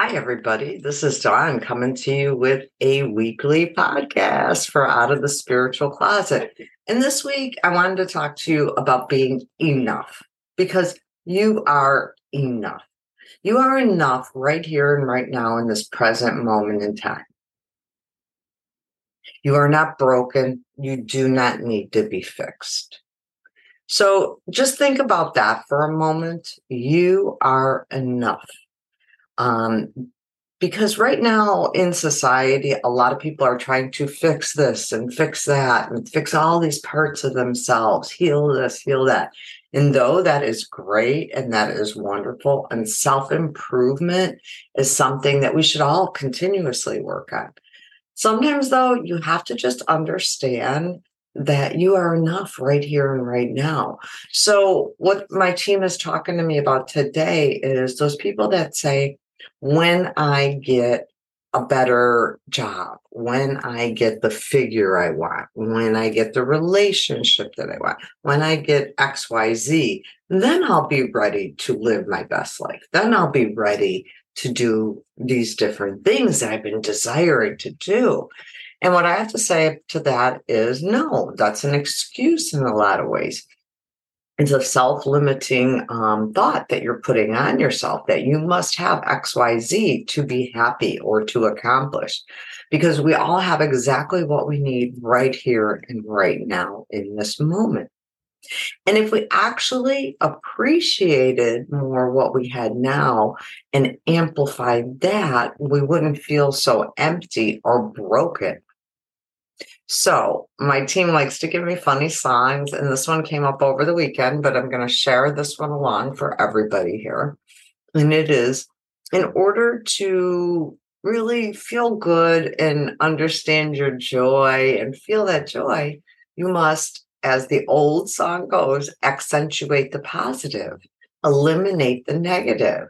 Hi, everybody. This is Dawn coming to you with a weekly podcast for Out of the Spiritual Closet. And this week, I wanted to talk to you about being enough because you are enough. You are enough right here and right now in this present moment in time. You are not broken. You do not need to be fixed. So just think about that for a moment. You are enough. Um, because right now in society, a lot of people are trying to fix this and fix that and fix all these parts of themselves, heal this, heal that. And though that is great and that is wonderful, and self improvement is something that we should all continuously work on. Sometimes, though, you have to just understand that you are enough right here and right now. So, what my team is talking to me about today is those people that say, when I get a better job, when I get the figure I want, when I get the relationship that I want, when I get XYZ, then I'll be ready to live my best life. Then I'll be ready to do these different things that I've been desiring to do. And what I have to say to that is no, that's an excuse in a lot of ways it's a self-limiting um, thought that you're putting on yourself that you must have xyz to be happy or to accomplish because we all have exactly what we need right here and right now in this moment. And if we actually appreciated more what we had now and amplified that we wouldn't feel so empty or broken so my team likes to give me funny signs, and this one came up over the weekend, but I'm going to share this one along for everybody here. And it is in order to really feel good and understand your joy and feel that joy, you must, as the old song goes, accentuate the positive, eliminate the negative.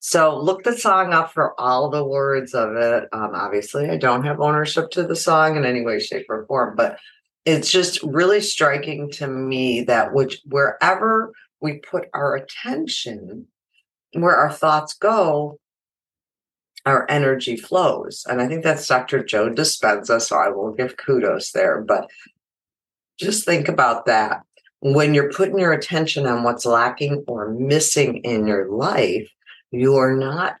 So look the song up for all the words of it. Um, obviously, I don't have ownership to the song in any way, shape, or form, but it's just really striking to me that which wherever we put our attention, where our thoughts go, our energy flows. And I think that's Dr. Joe Dispenza, so I will give kudos there. But just think about that. When you're putting your attention on what's lacking or missing in your life, you are not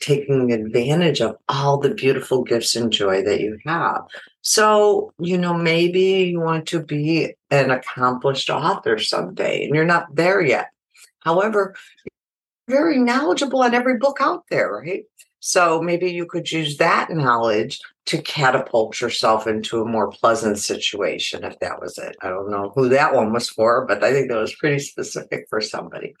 taking advantage of all the beautiful gifts and joy that you have. So, you know, maybe you want to be an accomplished author someday and you're not there yet. However, very knowledgeable on every book out there, right? So maybe you could use that knowledge to catapult yourself into a more pleasant situation if that was it. I don't know who that one was for, but I think that was pretty specific for somebody.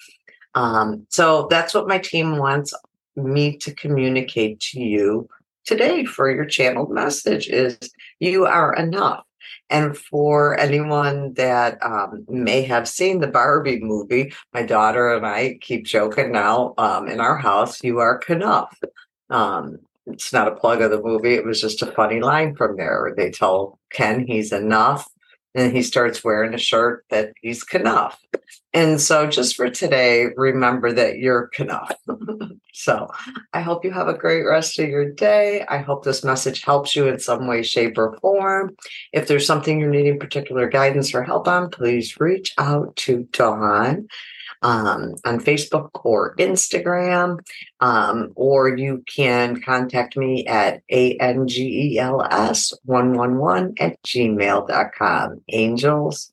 Um, so that's what my team wants me to communicate to you today for your channeled message is you are enough. And for anyone that um, may have seen the Barbie movie, my daughter and I keep joking now um, in our house, you are enough. Um, it's not a plug of the movie. It was just a funny line from there. They tell Ken he's enough and he starts wearing a shirt that he's Kenough. And so, just for today, remember that you're Kenough. so, I hope you have a great rest of your day. I hope this message helps you in some way, shape, or form. If there's something you're needing particular guidance or help on, please reach out to Dawn um, on Facebook or Instagram, um, or you can contact me at angels111 at gmail.com. Angels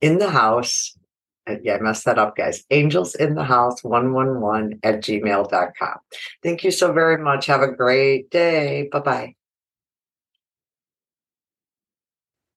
in the house. Uh, yeah, I messed that up, guys. Angels in the house 111 at gmail.com. Thank you so very much. Have a great day. Bye bye.